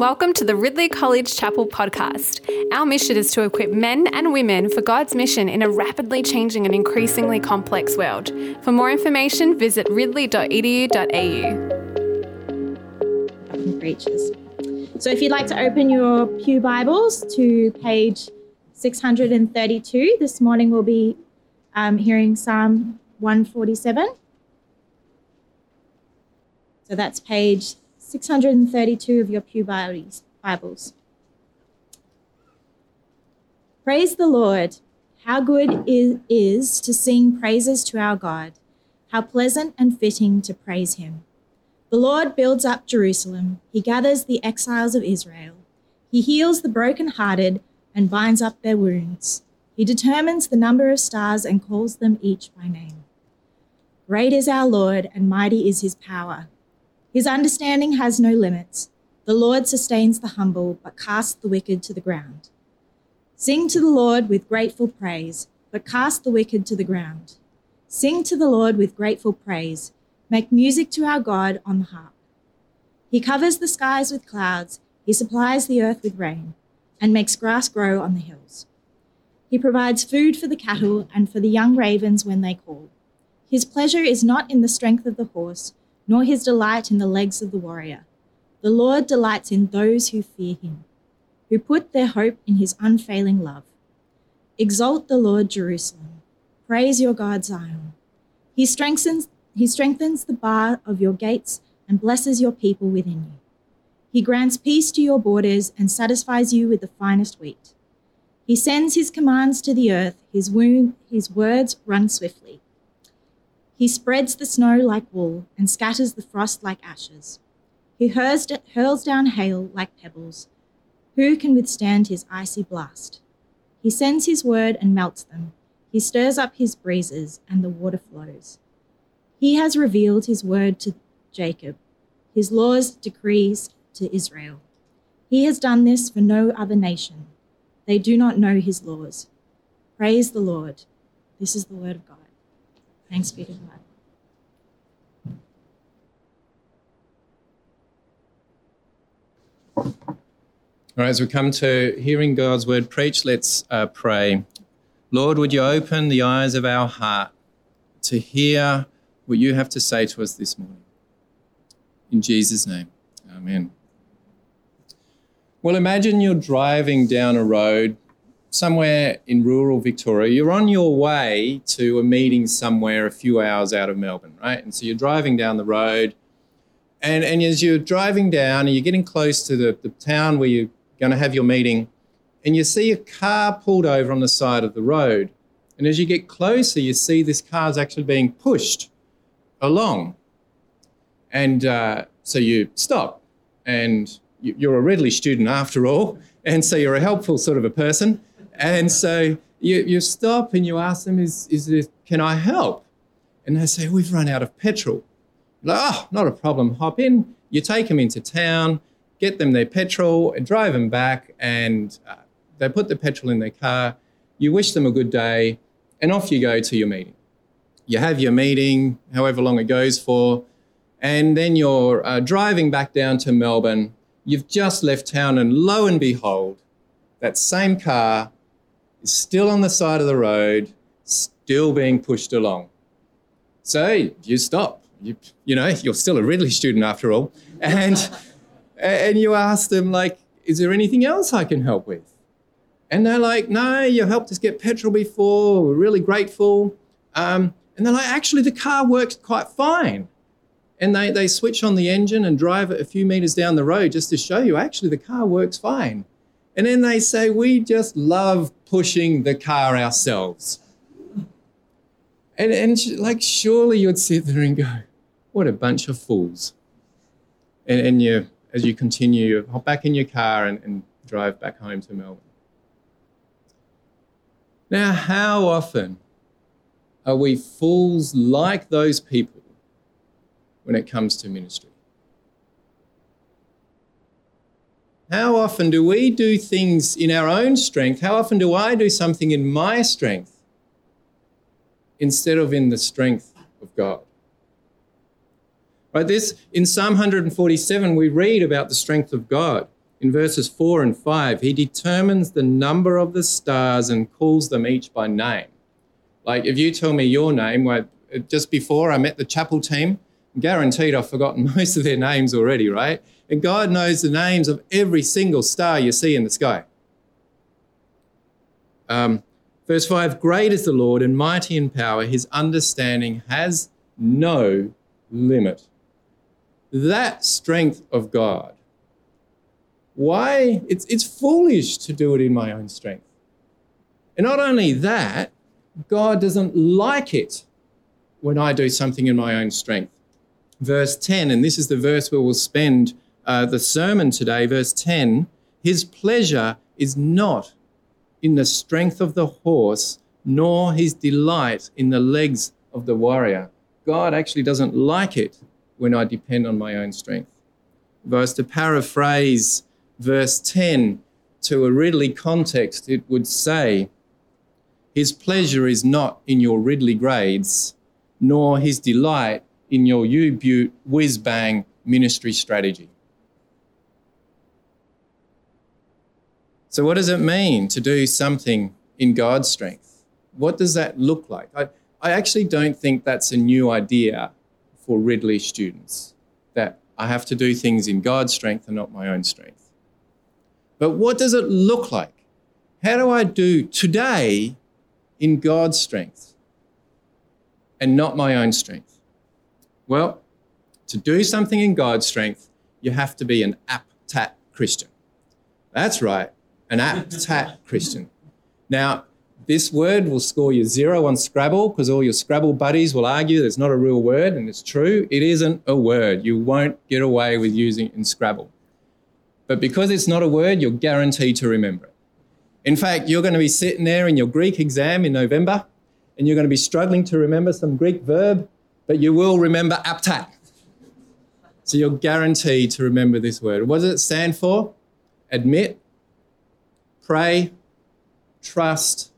Welcome to the Ridley College Chapel podcast. Our mission is to equip men and women for God's mission in a rapidly changing and increasingly complex world. For more information, visit ridley.edu.au. So if you'd like to open your Pew Bibles to page 632, this morning we'll be um, hearing Psalm 147. So that's page 632 of your Pew Bibles. Praise the Lord. How good it is to sing praises to our God. How pleasant and fitting to praise him. The Lord builds up Jerusalem. He gathers the exiles of Israel. He heals the brokenhearted and binds up their wounds. He determines the number of stars and calls them each by name. Great is our Lord, and mighty is his power. His understanding has no limits. The Lord sustains the humble, but casts the wicked to the ground. Sing to the Lord with grateful praise, but cast the wicked to the ground. Sing to the Lord with grateful praise. Make music to our God on the harp. He covers the skies with clouds. He supplies the earth with rain and makes grass grow on the hills. He provides food for the cattle and for the young ravens when they call. His pleasure is not in the strength of the horse nor his delight in the legs of the warrior. The Lord delights in those who fear him, who put their hope in his unfailing love. Exalt the Lord, Jerusalem. Praise your God, Zion. He strengthens, he strengthens the bar of your gates and blesses your people within you. He grants peace to your borders and satisfies you with the finest wheat. He sends his commands to the earth, his, wound, his words run swiftly. He spreads the snow like wool and scatters the frost like ashes. He hurls, hurls down hail like pebbles. Who can withstand his icy blast? He sends his word and melts them. He stirs up his breezes and the water flows. He has revealed his word to Jacob, his laws, decrees to Israel. He has done this for no other nation. They do not know his laws. Praise the Lord. This is the word of God. Thanks be to God. All right, as we come to hearing God's word preached, let's uh, pray. Lord, would you open the eyes of our heart to hear what you have to say to us this morning? In Jesus' name, amen. Well, imagine you're driving down a road somewhere in rural Victoria, you're on your way to a meeting somewhere a few hours out of Melbourne, right? And so you're driving down the road, and, and as you're driving down and you're getting close to the, the town where you're going to have your meeting, and you see a car pulled over on the side of the road. And as you get closer, you see this car's actually being pushed along. And uh, so you stop, and you're a Ridley student after all, and so you're a helpful sort of a person. And so you, you stop and you ask them, is, is this, can I help? And they say, we've run out of petrol. Like, oh, not a problem. Hop in. You take them into town, get them their petrol, and drive them back, and uh, they put the petrol in their car. You wish them a good day, and off you go to your meeting. You have your meeting, however long it goes for, and then you're uh, driving back down to Melbourne. You've just left town, and lo and behold, that same car is still on the side of the road, still being pushed along. So you stop. You, you know, you're still a Ridley student after all. And, and you ask them, like, is there anything else I can help with? And they're like, no, you helped us get petrol before. We're really grateful. Um, and they're like, actually, the car works quite fine. And they, they switch on the engine and drive it a few meters down the road just to show you, actually, the car works fine. And then they say, we just love pushing the car ourselves. And, and like, surely you'd sit there and go, what a bunch of fools. And, and you, as you continue, you hop back in your car and, and drive back home to Melbourne. Now, how often are we fools like those people when it comes to ministry? How often do we do things in our own strength? How often do I do something in my strength instead of in the strength of God? Right, this in Psalm 147 we read about the strength of God. in verses 4 and 5, he determines the number of the stars and calls them each by name. Like if you tell me your name, just before I met the chapel team, guaranteed I've forgotten most of their names already, right? And God knows the names of every single star you see in the sky. Um, verse 5 Great is the Lord and mighty in power, his understanding has no limit. That strength of God why? It's, it's foolish to do it in my own strength. And not only that, God doesn't like it when I do something in my own strength. Verse 10, and this is the verse where we'll spend uh, the sermon today, verse 10 His pleasure is not in the strength of the horse, nor his delight in the legs of the warrior. God actually doesn't like it when I depend on my own strength. If I to paraphrase verse 10 to a Ridley context, it would say, His pleasure is not in your Ridley grades, nor his delight in your U Butte whiz bang ministry strategy. So, what does it mean to do something in God's strength? What does that look like? I, I actually don't think that's a new idea for Ridley students, that I have to do things in God's strength and not my own strength. But what does it look like? How do I do today in God's strength and not my own strength? Well, to do something in God's strength, you have to be an aptat Christian. That's right, an aptat Christian. Now, this word will score you zero on Scrabble because all your Scrabble buddies will argue that it's not a real word, and it's true. It isn't a word. You won't get away with using it in Scrabble. But because it's not a word, you're guaranteed to remember it. In fact, you're going to be sitting there in your Greek exam in November and you're going to be struggling to remember some Greek verb, but you will remember aptat. So you're guaranteed to remember this word. What does it stand for? Admit, pray, trust,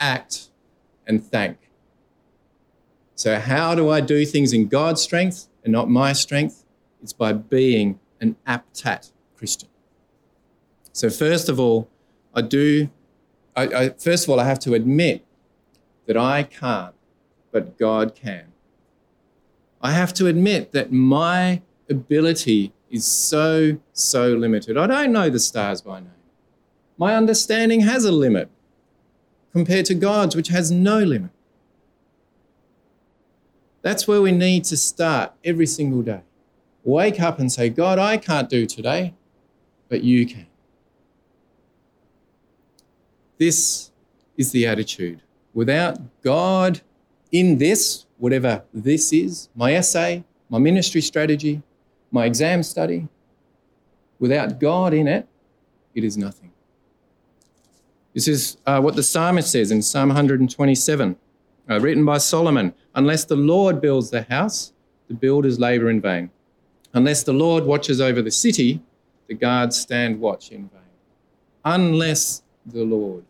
act, and thank. So, how do I do things in God's strength and not my strength? It's by being an aptat Christian. So, first of all, I do, I, I, first of all, I have to admit that I can't, but God can. I have to admit that my ability is so, so limited. I don't know the stars by name. My understanding has a limit compared to God's, which has no limit. That's where we need to start every single day. Wake up and say, God, I can't do today but you can. This is the attitude. Without God in this, whatever this is, my essay, my ministry strategy, my exam study, without God in it, it is nothing. This is uh, what the psalmist says in Psalm 127, uh, written by Solomon Unless the Lord builds the house, the builders labor in vain. Unless the Lord watches over the city, the guards stand watch in vain. Unless the Lord.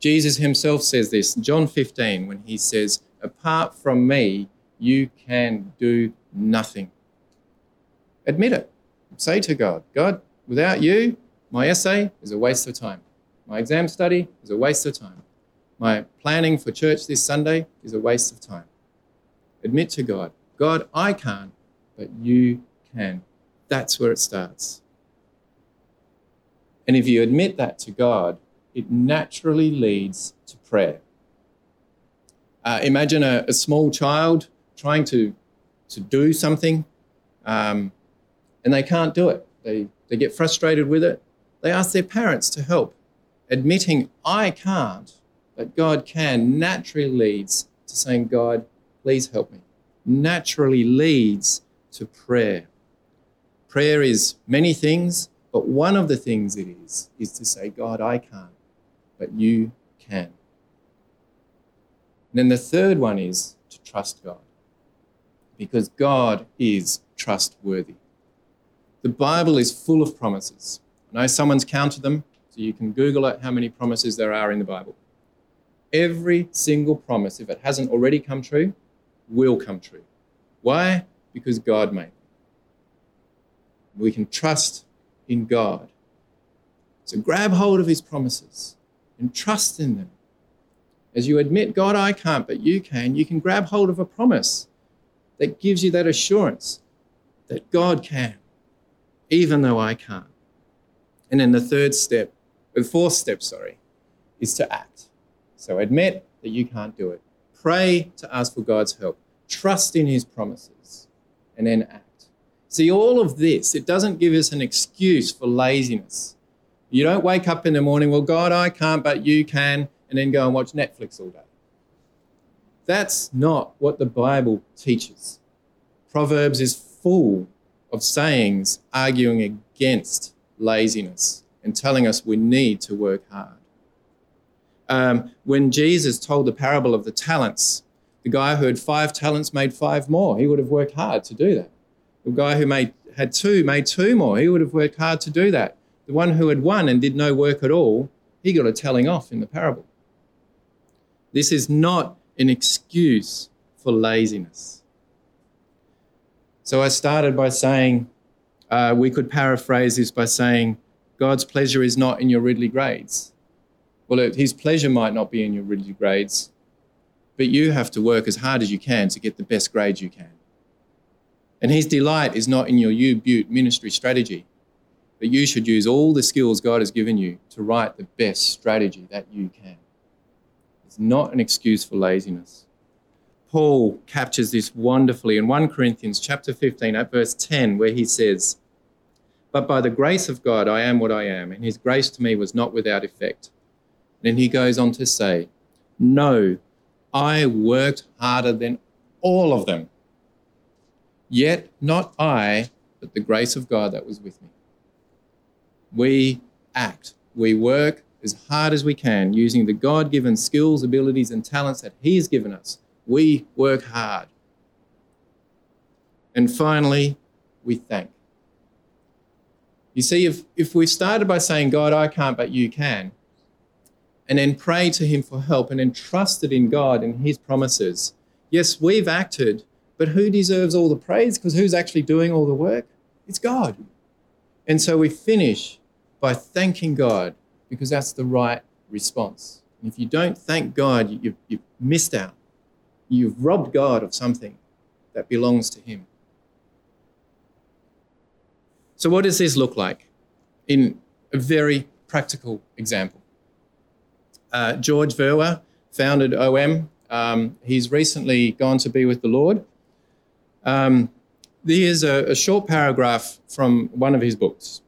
Jesus himself says this, John 15, when he says, Apart from me, you can do nothing. Admit it. Say to God, God, without you, my essay is a waste of time. My exam study is a waste of time. My planning for church this Sunday is a waste of time. Admit to God, God, I can't, but you can. That's where it starts. And if you admit that to God, it naturally leads to prayer. Uh, imagine a, a, small child trying to, to do something um, and they can't do it. They, they get frustrated with it. They ask their parents to help. Admitting, I can't, but God can, naturally leads to saying, God, please help me. Naturally leads to prayer. Prayer is many things, but one of the things it is, is to say, God, I can't, but you can. And then the third one is to trust God, because God is trustworthy. The Bible is full of promises. I know someone's counted them, so you can Google it how many promises there are in the Bible. Every single promise, if it hasn't already come true, will come true. Why? Because God made them. We can trust in God. So grab hold of his promises and trust in them. As you admit, God, I can't, but you can, you can grab hold of a promise that gives you that assurance that God can, even though I can't. And then the third step, the fourth step, sorry, is to act. So admit that you can't do it. Pray to ask for God's help. Trust in his promises and then act. See, all of this, it doesn't give us an excuse for laziness. You don't wake up in the morning, well, God, I can't, but you can, and then go and watch Netflix all day. That's not what the Bible teaches. Proverbs is full of sayings arguing against laziness and telling us we need to work hard. Um, when Jesus told the parable of the talents, the guy who had five talents made five more. He would have worked hard to do that. The guy who made, had two made two more. He would have worked hard to do that. The one who had one and did no work at all, he got a telling off in the parable. This is not an excuse for laziness. So I started by saying, uh, we could paraphrase this by saying, God's pleasure is not in your Ridley grades. Well, his pleasure might not be in your Ridley grades, but you have to work as hard as you can to get the best grades you can. And his delight is not in your U Butte ministry strategy, but you should use all the skills God has given you to write the best strategy that you can. It's not an excuse for laziness. Paul captures this wonderfully in 1 Corinthians chapter 15 at verse 10 where he says, "But by the grace of God I am what I am, and his grace to me was not without effect." And then he goes on to say, "No, I worked harder than all of them. Yet not I, but the grace of God that was with me." We act, we work as hard as we can using the God given skills, abilities, and talents that He has given us. We work hard. And finally, we thank. You see, if, if we started by saying, God, I can't, but you can, and then pray to Him for help and then trusted in God and His promises, yes, we've acted, but who deserves all the praise? Because who's actually doing all the work? It's God. And so we finish by thanking God because that's the right response. And if you don't thank God, you've, you've missed out. You've robbed God of something that belongs to Him. So, what does this look like in a very practical example? Uh, George Verwer founded OM. Um, he's recently gone to be with the Lord. Um, here's a, a short paragraph from one of his books.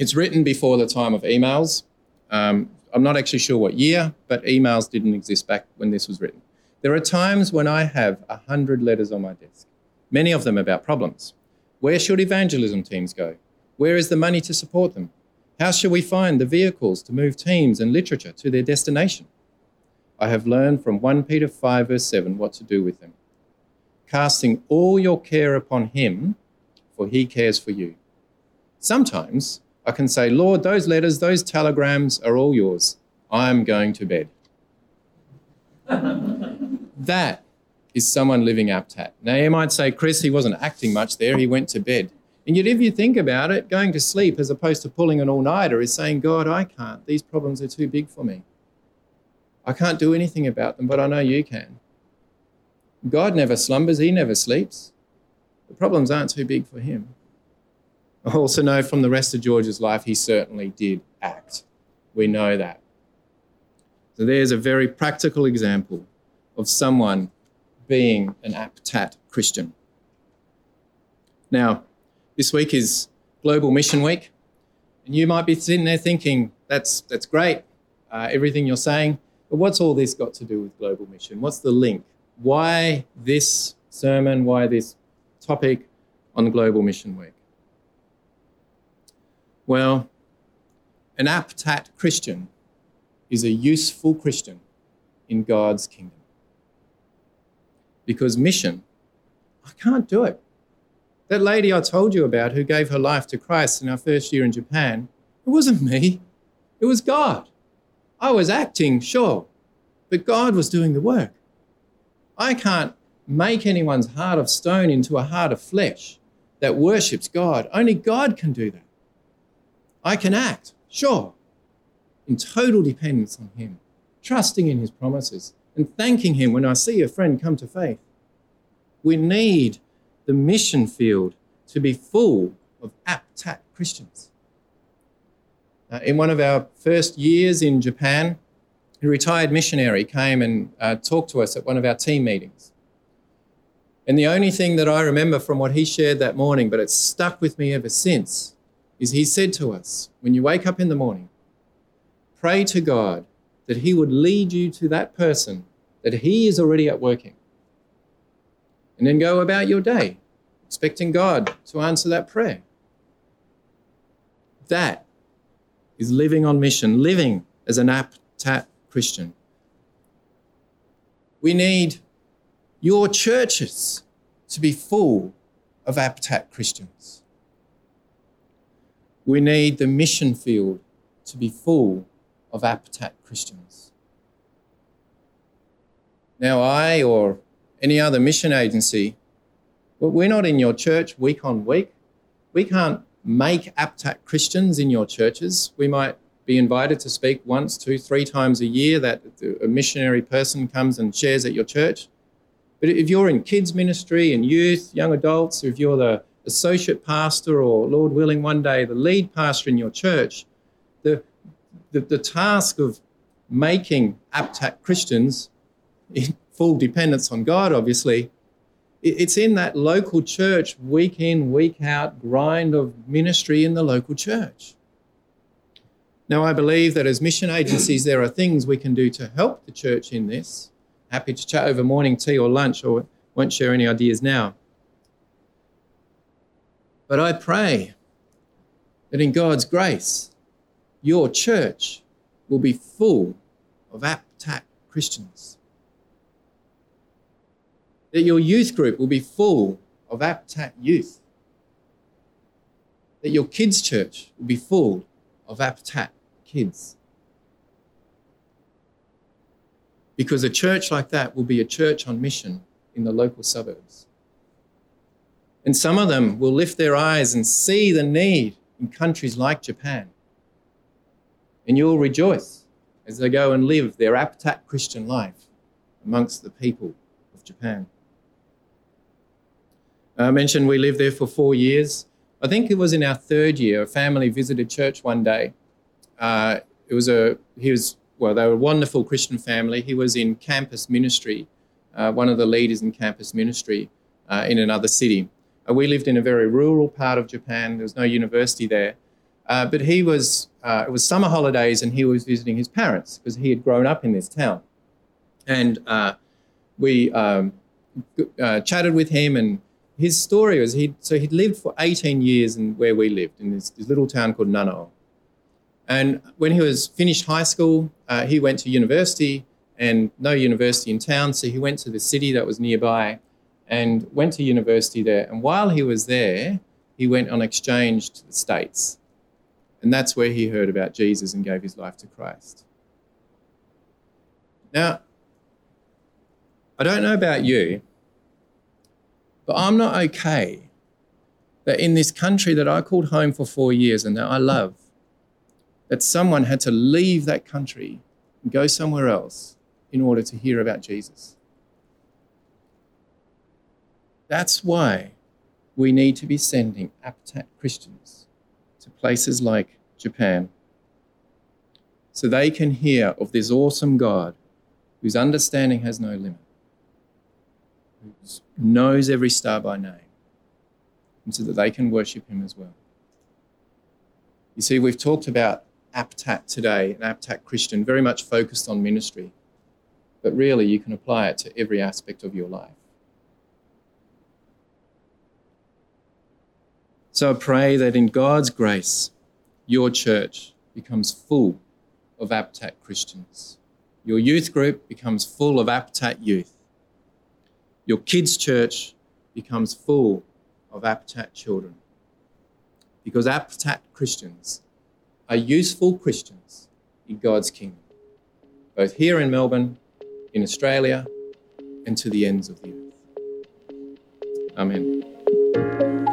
It's written before the time of emails. Um, I'm not actually sure what year, but emails didn't exist back when this was written. There are times when I have a hundred letters on my desk, many of them about problems. Where should evangelism teams go? Where is the money to support them? How shall we find the vehicles to move teams and literature to their destination? I have learned from 1 Peter 5, verse 7, what to do with them. Casting all your care upon him, for he cares for you. Sometimes I can say, Lord, those letters, those telegrams are all yours. I'm going to bed. that is someone living aptat. Now, you might say, Chris, he wasn't acting much there, he went to bed. And yet, if you think about it, going to sleep as opposed to pulling an all nighter is saying, God, I can't. These problems are too big for me. I can't do anything about them, but I know you can. God never slumbers, he never sleeps. The problems aren't too big for him. I also know from the rest of George's life, he certainly did act. We know that. So there's a very practical example of someone being an aptat Christian. Now, this week is Global Mission Week, and you might be sitting there thinking, that's, that's great, uh, everything you're saying, but what's all this got to do with global mission? What's the link? Why this sermon? Why this topic on Global Mission Week? Well, an aptat Christian is a useful Christian in God's kingdom. Because mission, I can't do it. That lady I told you about who gave her life to Christ in our first year in Japan, it wasn't me, it was God. I was acting, sure, but God was doing the work. I can't make anyone's heart of stone into a heart of flesh that worships God. Only God can do that. I can act, Sure, in total dependence on Him, trusting in His promises, and thanking Him when I see a friend come to faith. We need the mission field to be full of aptat Christians. Uh, in one of our first years in Japan, a retired missionary came and uh, talked to us at one of our team meetings. And the only thing that I remember from what he shared that morning, but it's stuck with me ever since, is he said to us, when you wake up in the morning, pray to God that he would lead you to that person that he is already at working. And then go about your day, expecting God to answer that prayer. That is living on mission, living as an aptat Christian. We need your churches to be full of aptat Christians. We need the mission field to be full of aptat Christians. Now, I or any other mission agency, we're not in your church week on week. We can't make aptat Christians in your churches. We might be invited to speak once, two, three times a year that a missionary person comes and shares at your church. But if you're in kids ministry and youth, young adults, if you're the associate pastor or, Lord willing, one day the lead pastor in your church, the, the, the task of making aptat Christians in full dependence on God, obviously, it's in that local church, week in, week out grind of ministry in the local church. Now, I believe that as mission agencies, there are things we can do to help the church in this. Happy to chat over morning tea or lunch, or won't share any ideas now. But I pray that in God's grace, your church will be full of aptat Christians. That your youth group will be full of aptat youth. That your kids' church will be full of aptat kids. Because a church like that will be a church on mission in the local suburbs. And some of them will lift their eyes and see the need in countries like Japan. And you'll rejoice as they go and live their aptat Christian life amongst the people of Japan. I mentioned we lived there for four years. I think it was in our third year, a family visited church one day uh, it was a he was well, they were a wonderful Christian family. He was in campus ministry, uh, one of the leaders in campus ministry uh, in another city. Uh, we lived in a very rural part of Japan. There was no university there, uh, but he was. Uh, it was summer holidays, and he was visiting his parents because he had grown up in this town, and we um, chatted with him and his story was he so he'd lived for 18 years in where we lived in this, this little town called Nanao. And when he was finished high school, uh, he went to university and no university in town. So he went to the city that was nearby and went to university there. And while he was there, he went on exchange to the States. And that's where he heard about Jesus and gave his life to Christ. Now, I don't know about you, but I'm not okay that in this country that I called home for four years and that I love, that someone had to leave that country and go somewhere else in order to hear about Jesus. That's why we need to be sending aptat Christians to places like Japan so they can hear of this awesome God whose understanding has no limit, who knows every star by name, and so that they can worship him as well. You see, we've talked about aptat today, an aptat Christian, very much focused on ministry. But really, you can apply it to every aspect of your life. So I pray that in God's grace, your church becomes full of aptat Christians. Your youth group becomes full of aptat youth. Your kids' church becomes full of aptat children. Because aptat Christians are useful Christians in God's kingdom, both here in Melbourne, in Australia, and to the ends of the earth. Amen.